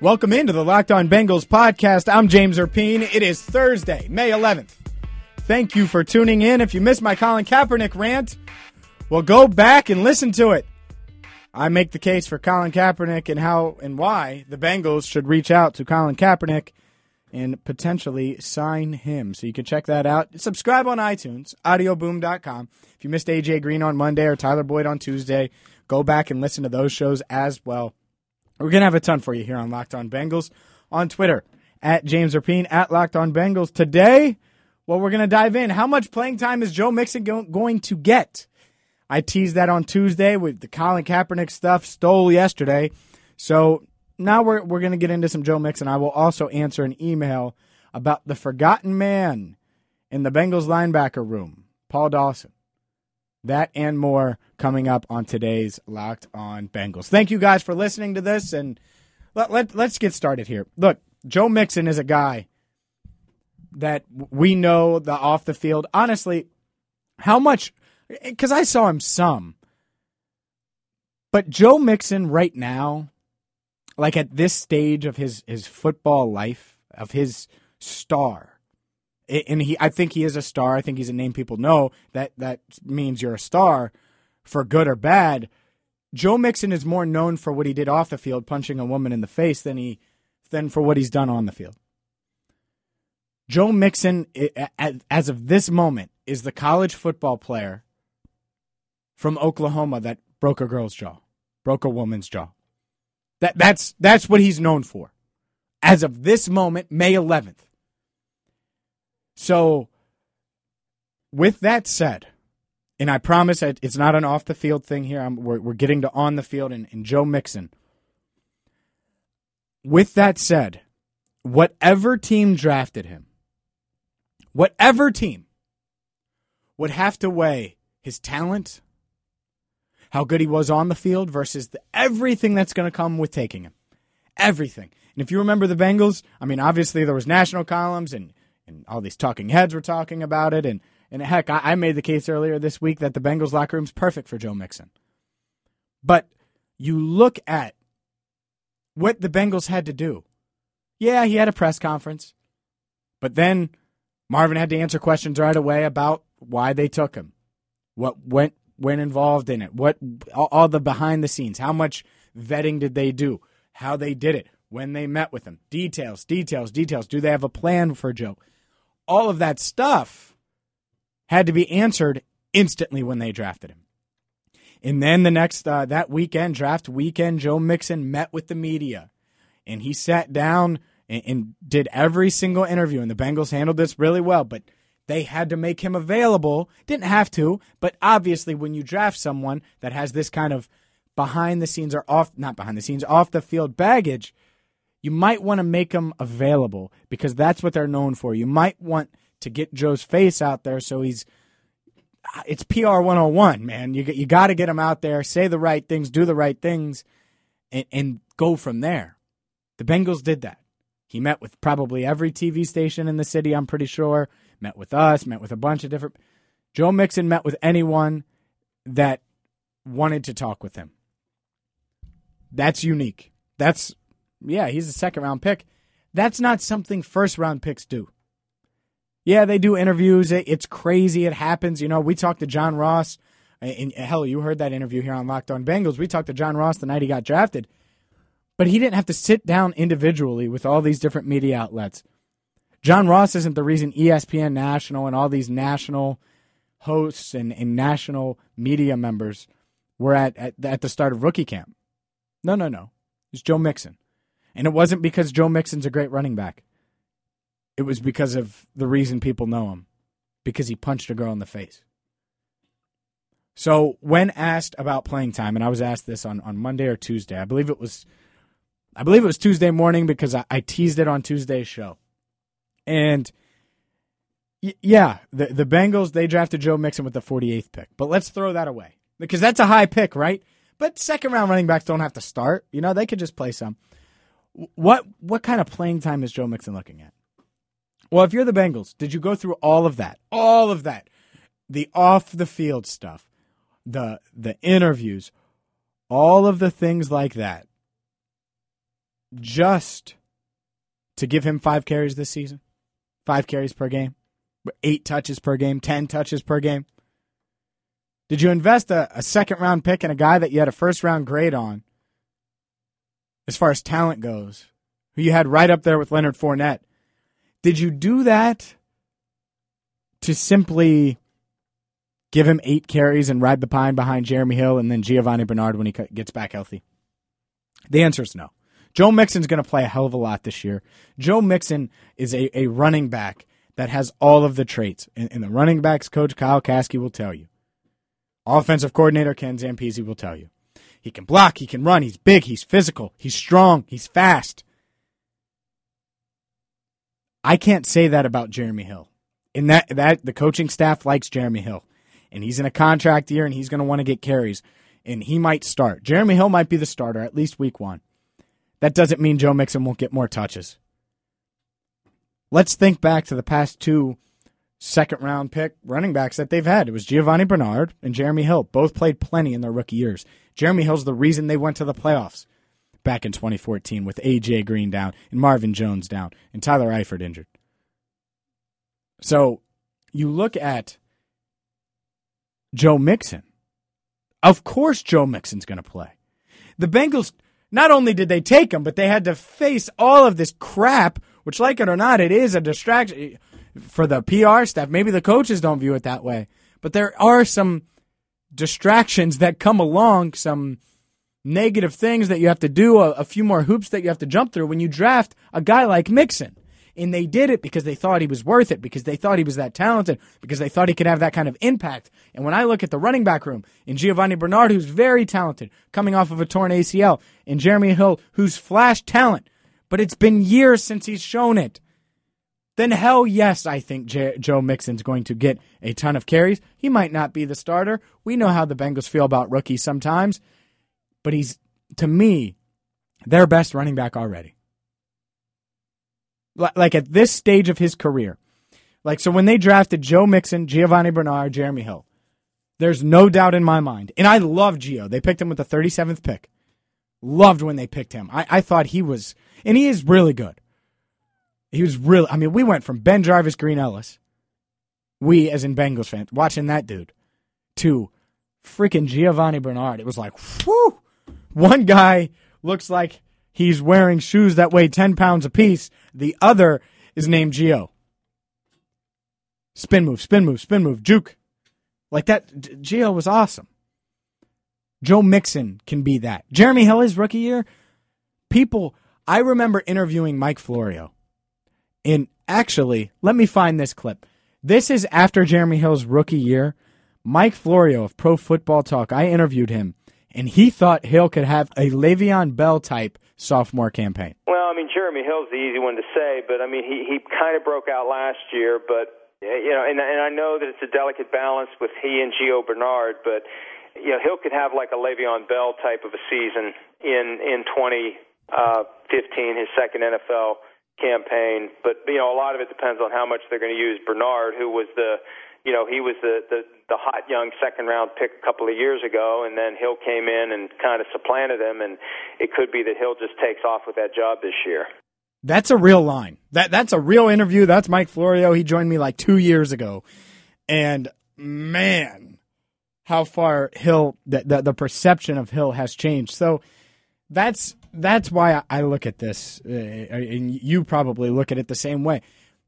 Welcome into the Locked On Bengals podcast. I'm James Rapien. It is Thursday, May 11th. Thank you for tuning in. If you missed my Colin Kaepernick rant, well, go back and listen to it. I make the case for Colin Kaepernick and how and why the Bengals should reach out to Colin Kaepernick and potentially sign him. So you can check that out. Subscribe on iTunes, audioboom.com. If you missed AJ Green on Monday or Tyler Boyd on Tuesday, go back and listen to those shows as well. We're going to have a ton for you here on Locked On Bengals on Twitter at James Rapien at Locked On Bengals. Today, well, we're going to dive in. How much playing time is Joe Mixon go- going to get? I teased that on Tuesday with the Colin Kaepernick stuff, stole yesterday. So now we're, we're going to get into some Joe Mixon. I will also answer an email about the forgotten man in the Bengals linebacker room, Paul Dawson. That and more coming up on today's Locked On Bengals. Thank you guys for listening to this, and let, let, let's get started here. Look, Joe Mixon is a guy that we know the off the field. Honestly, how much, because I saw him some, but Joe Mixon right now, like at this stage of his, his football life, of his star, and he I think he is a star. I think he's a name people know. That that means you're a star for good or bad. Joe Mixon is more known for what he did off the field, punching a woman in the face, than he than for what he's done on the field. Joe Mixon, as of this moment, is the college football player from Oklahoma that broke a girl's jaw, broke a woman's jaw. That that's that's what he's known for. As of this moment, May 11th. So, with that said, and I promise it's not an off the field thing here. I'm, we're, we're getting to on the field and, and Joe Mixon. With that said, whatever team drafted him, whatever team would have to weigh his talent, how good he was on the field versus the, everything that's going to come with taking him. Everything. And if you remember the Bengals, I mean, obviously there was national columns and and all these talking heads were talking about it. And, and heck, I, I made the case earlier this week that the Bengals locker room's perfect for Joe Mixon. But you look at what the Bengals had to do. Yeah, he had a press conference, but then Marvin had to answer questions right away about why they took him, what went went involved in it, what all, all the behind the scenes, how much vetting did they do, how they did it, when they met with him, details, details, details. Do they have a plan for Joe? All of that stuff had to be answered instantly when they drafted him. And then the next uh, that weekend, draft weekend, Joe Mixon met with the media, and he sat down and, and did every single interview. And the Bengals handled this really well, but they had to make him available. Didn't have to, but obviously, when you draft someone that has this kind of behind the scenes or off not behind the scenes off the field baggage, you might want to make them available because that's what they're known for. You might want to get Joe's face out there so he's ah, it's PR 101, man. You you got to get him out there, say the right things, do the right things and, and go from there. The Bengals did that. He met with probably every TV station in the city, I'm pretty sure. Met with us, met with a bunch of different Joe Mixon met with anyone that wanted to talk with him. That's unique. That's yeah, he's a second round pick. That's not something first round picks do. Yeah, they do interviews. It's crazy. It happens. You know, we talked to John Ross. Uh, and, and uh, hell, you heard that interview here on Locked On Bengals. We talked to John Ross the night he got drafted, but he didn't have to sit down individually with all these different media outlets. John Ross isn't the reason ESPN National and all these national hosts and, and national media members were at, at, at the start of rookie camp. No, no, no. It's Joe Mixon. And it wasn't because Joe Mixon's a great running back. It was because of the reason people know him because he punched a girl in the face. So when asked about playing time, and I was asked this on, on Monday or Tuesday, I believe it was I believe it was Tuesday morning because I, I teased it on Tuesday's show. And y- yeah, the the Bengals they drafted Joe Mixon with the 48th pick. But let's throw that away. Because that's a high pick, right? But second round running backs don't have to start. You know, they could just play some. What what kind of playing time is Joe Mixon looking at? Well, if you're the Bengals, did you go through all of that? All of that. The off the field stuff the the interviews, all of the things like that, just to give him five carries this season, five carries per game, eight touches per game, ten touches per game. Did you invest a, a second round pick in a guy that you had a first round grade on, as far as talent goes, who you had right up there with Leonard Fournette? Did you do that to simply give him eight carries and ride the pine behind Jeremy Hill and then Giovanni Bernard when he gets back healthy? The answer is no. Joe Mixon's going to play a hell of a lot this year. Joe Mixon is a, a running back that has all of the traits. And, and the running backs coach, Kyle Caskey, will tell you. Offensive coordinator, Ken Zampese, will tell you. He can block, he can run, he's big, he's physical, he's strong, he's fast. I can't say that about Jeremy Hill. In that that the coaching staff likes Jeremy Hill and he's in a contract year and he's going to want to get carries and he might start. Jeremy Hill might be the starter at least week one. That doesn't mean Joe Mixon won't get more touches. Let's think back to the past two second round pick running backs that they've had. It was Giovanni Bernard and Jeremy Hill. Both played plenty in their rookie years. Jeremy Hill's the reason they went to the playoffs back in 2014 with AJ Green down and Marvin Jones down and Tyler Eifert injured. So you look at Joe Mixon. Of course, Joe Mixon's going to play. The Bengals, not only did they take him, but they had to face all of this crap, which, like it or not, it is a distraction for the PR staff. Maybe the coaches don't view it that way, but there are some distractions that come along, some negative things that you have to do, a, a few more hoops that you have to jump through when you draft a guy like Mixon. And they did it because they thought he was worth it, because they thought he was that talented, because they thought he could have that kind of impact. And when I look at the running back room in Giovanni Bernard, who's very talented, coming off of a torn ACL, and Jeremy Hill, who's flash talent, but it's been years since he's shown it. Then hell yes, I think J- Joe Mixon's going to get a ton of carries. He might not be the starter. We know how the Bengals feel about rookies sometimes, but he's to me their best running back already like at this stage of his career. Like, so when they drafted Joe Mixon, Giovanni Bernard, Jeremy Hill, there's no doubt in my mind. And I love Gio. They picked him with the 37th pick. Loved when they picked him. I, I thought he was, and he is really good. He was really, I mean, we went from BenJarvus, Green Ellis, we as in Bengals fans, watching that dude, to freaking Giovanni Bernard. It was like, whew. One guy looks like he's wearing shoes that weigh 10 pounds apiece. The other is named Gio. Spin move, spin move, spin move, juke. Like that, Gio was awesome. Joe Mixon can be that. Jeremy Hill, his rookie year, people, I remember interviewing Mike Florio. And actually, let me find this clip. This is after Jeremy Hill's rookie year. Mike Florio of Pro Football Talk, I interviewed him, and he thought Hill could have a Le'Veon Bell type sophomore campaign? Well, I mean, Jeremy Hill's the easy one to say, but I mean, he he kind of broke out last year, but you know, and and I know that it's a delicate balance with he and Gio Bernard, but you know, Hill could have like a Le'Veon Bell type of a season in in 2015, uh, his second NFL campaign. But you know, a lot of it depends on how much they're going to use Bernard, who was the you know, he was the, the the hot young second round pick a couple of years ago, and then Hill came in and kind of supplanted him, and it could be that Hill just takes off with that job this year. That's a real line. That that's a real interview. That's Mike Florio. He joined me like two years ago, and man, how far Hill the, the, the perception of Hill has changed. So that's that's why I look at this, uh, and you probably look at it the same way.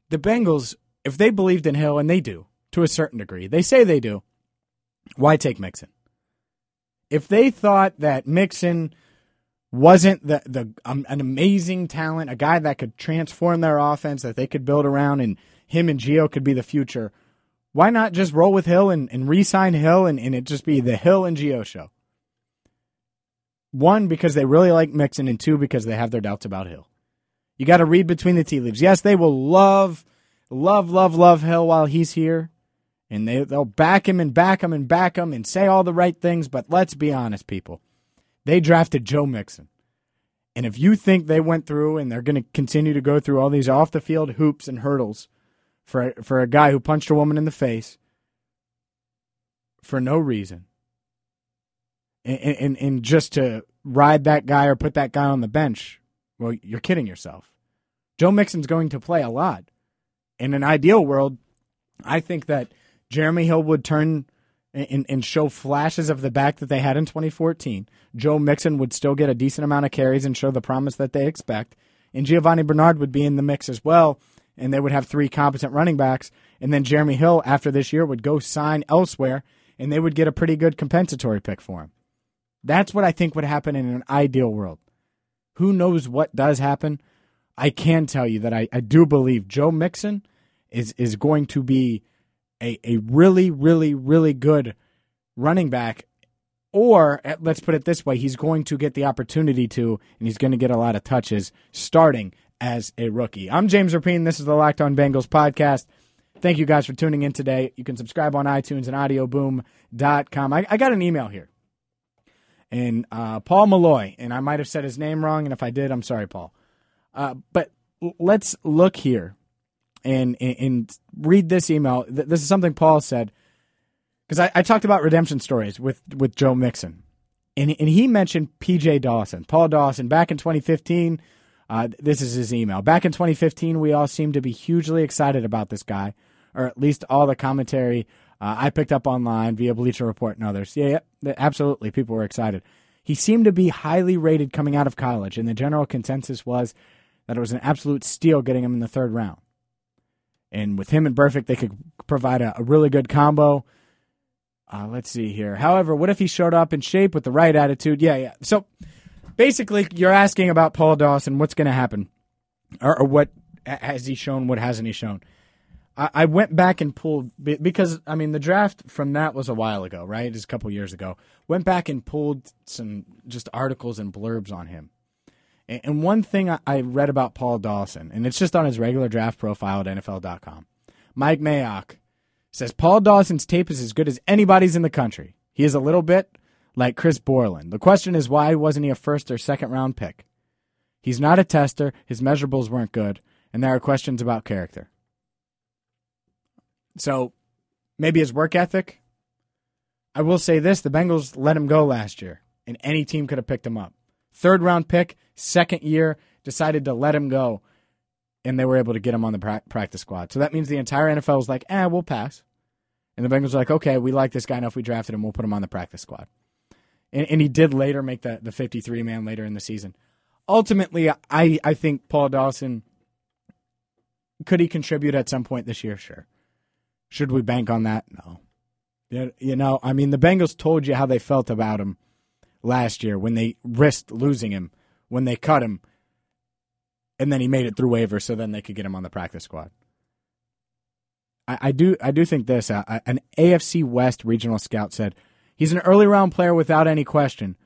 The Bengals, if they believed in Hill, and they do to a certain degree, they say they do. Why take Mixon? If they thought that Mixon wasn't the the um, an amazing talent, a guy that could transform their offense that they could build around, and him and Gio could be the future. Why not just roll with Hill and, and re-sign Hill and, and it just be the Hill and Gio show? One, because they really like Mixon, and two, because they have their doubts about Hill. You got to read between the tea leaves. Yes, they will love, love, love, love Hill while he's here, and they they'll back him and back him and back him and say all the right things. But let's be honest, people. They drafted Joe Mixon. And if you think they went through and they're going to continue to go through all these off the field hoops and hurdles for for a guy who punched a woman in the face for no reason, and, and, and just to ride that guy or put that guy on the bench, well, you're kidding yourself. Joe Mixon's going to play a lot. In an ideal world, I think that Jeremy Hill would turn and, and show flashes of the back that they had in 2014. Joe Mixon would still get a decent amount of carries and show the promise that they expect. And Giovanni Bernard would be in the mix as well, and they would have three competent running backs. And then Jeremy Hill, after this year, would go sign elsewhere, and they would get a pretty good compensatory pick for him. That's what I think would happen in an ideal world. Who knows what does happen? I can tell you that I, I do believe Joe Mixon is is going to be a, a really, really, really good running back. Or eh, let's put it this way, he's going to get the opportunity to, and he's going to get a lot of touches starting as a rookie. I'm James Rapien. This is the Locked On Bengals podcast. Thank you guys for tuning in today. You can subscribe on iTunes and audioboom.com. I, I got an email here. And uh, Paul Malloy, and I might have said his name wrong, and if I did, I'm sorry, Paul. Uh, but let's look here and, and, and read this email. This is something Paul said because I, I, talked about redemption stories with with Joe Mixon, and and he mentioned PJ Dawson, Paul Dawson, back in 2015. Uh, this is his email. Back in 2015, we all seemed to be hugely excited about this guy, or at least all the commentary uh, I picked up online via Bleacher Report and others. Yeah, yeah, absolutely, people were excited. He seemed to be highly rated coming out of college, and the general consensus was that it was an absolute steal getting him in the third round. And with him and Burfict, they could provide a, a really good combo. Uh, let's see here. However, what if he showed up in shape with the right attitude? Yeah, yeah. So basically, you're asking about Paul Dawson. What's going to happen, or, or, what has he shown? What hasn't he shown? I, I, went back and pulled because I mean the draft from that was a while ago, right? It's a couple years ago. Went back and pulled some just articles and blurbs on him. And one thing I read about Paul Dawson, and it's just on his regular draft profile at NFL.com. Mike Mayock says Paul Dawson's tape is as good as anybody's in the country. He is a little bit like Chris Borland. The question is why wasn't he a first or second round pick? He's not a tester, his measurables weren't good, and there are questions about character. So maybe his work ethic. I will say this the Bengals let him go last year, and any team could have picked him up. Third round pick, second year, decided to let him go, and they were able to get him on the practice squad. So that means the entire NFL is like, eh, we'll pass. And the Bengals are like, okay, we like this guy enough. We drafted him. We'll put him on the practice squad. And, and he did later make the, the 53 man later in the season. Ultimately, I, I think Paul Dawson could he contribute at some point this year? Sure. Should we bank on that? No. You know, I mean, the Bengals told you how they felt about him last year when they risked losing him, when they cut him, and then he made it through waivers, so then they could get him on the practice squad. I, I do, I do think this. Uh, an AFC West regional scout said he's an early round player without any question,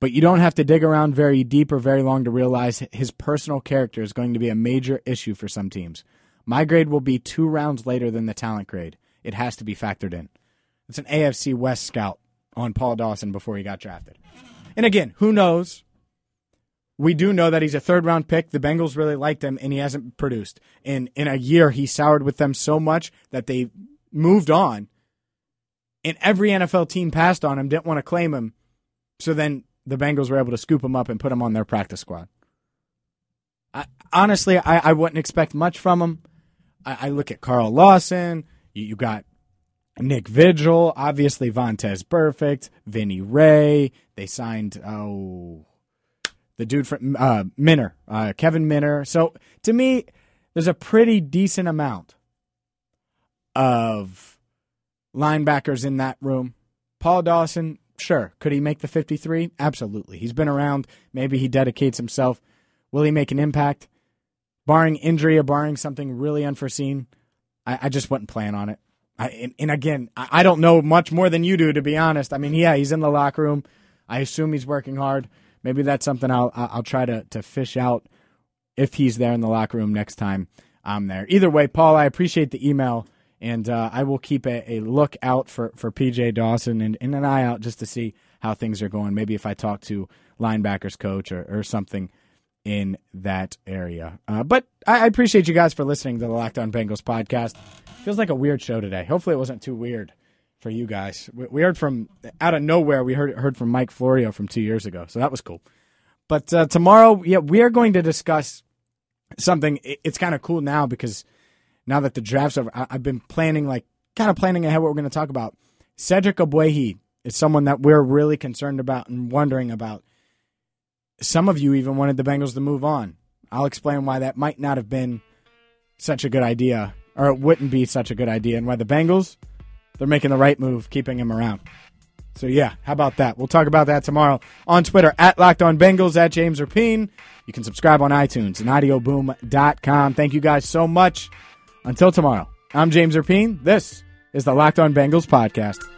but you don't have to dig around very deep or very long to realize his personal character is going to be a major issue for some teams. My grade will be two rounds later than the talent grade. It has to be factored in. It's an AFC West scout on Paul Dawson before he got drafted. And again, who knows? We do know that he's a third round pick. The Bengals really liked him, and he hasn't produced. And in a year, he soured with them so much that they moved on. And every NFL team passed on him, didn't want to claim him. So then the Bengals were able to scoop him up and put him on their practice squad. I, honestly, I, I wouldn't expect much from him. I, I look at Carl Lawson. You, you got Nick Vigil, obviously Vontaze Burfict, Vinny Ray. They signed oh the dude from uh, Minter, uh, Kevin Minter. So to me, there's a pretty decent amount of linebackers in that room. Paul Dawson, sure, could he make the 53? Absolutely. He's been around. Maybe he dedicates himself. Will he make an impact? Barring injury or barring something really unforeseen, I, I just wouldn't plan on it. I, and, and, again, I, I don't know much more than you do, to be honest. I mean, yeah, he's in the locker room. I assume he's working hard. Maybe that's something I'll I'll try to to fish out if he's there in the locker room next time I'm there. Either way, Paul, I appreciate the email, and uh, I will keep a, a, look out for, for PJ Dawson and, and, an eye out just to see how things are going. Maybe if I talk to linebackers coach or, or something in that area. Uh, but I, appreciate you guys for listening to the Locked On Bengals podcast. Feels like a weird show today. Hopefully, it wasn't too weird for you guys. We, heard from out of nowhere. We heard heard from Mike Florio from two years ago, so that was cool. But uh, tomorrow, yeah, we are going to discuss something. It's kind of cool now because now that the draft's over, I, have been planning, like, kind of planning ahead what we're going to talk about. Cedric Ogbuehi is someone that we're really concerned about and wondering about. Some of you even wanted the Bengals to move on. I'll explain why that might not have been such a good idea, or it wouldn't be such a good idea, and why the Bengals, they're making the right move, keeping him around. So yeah, how about that? We'll talk about that tomorrow on Twitter at Locked On Bengals at James Rapien. You can subscribe on iTunes and audioboom.com. Thank you guys so much. Until tomorrow, I'm James Rapien. This is the Locked On Bengals podcast.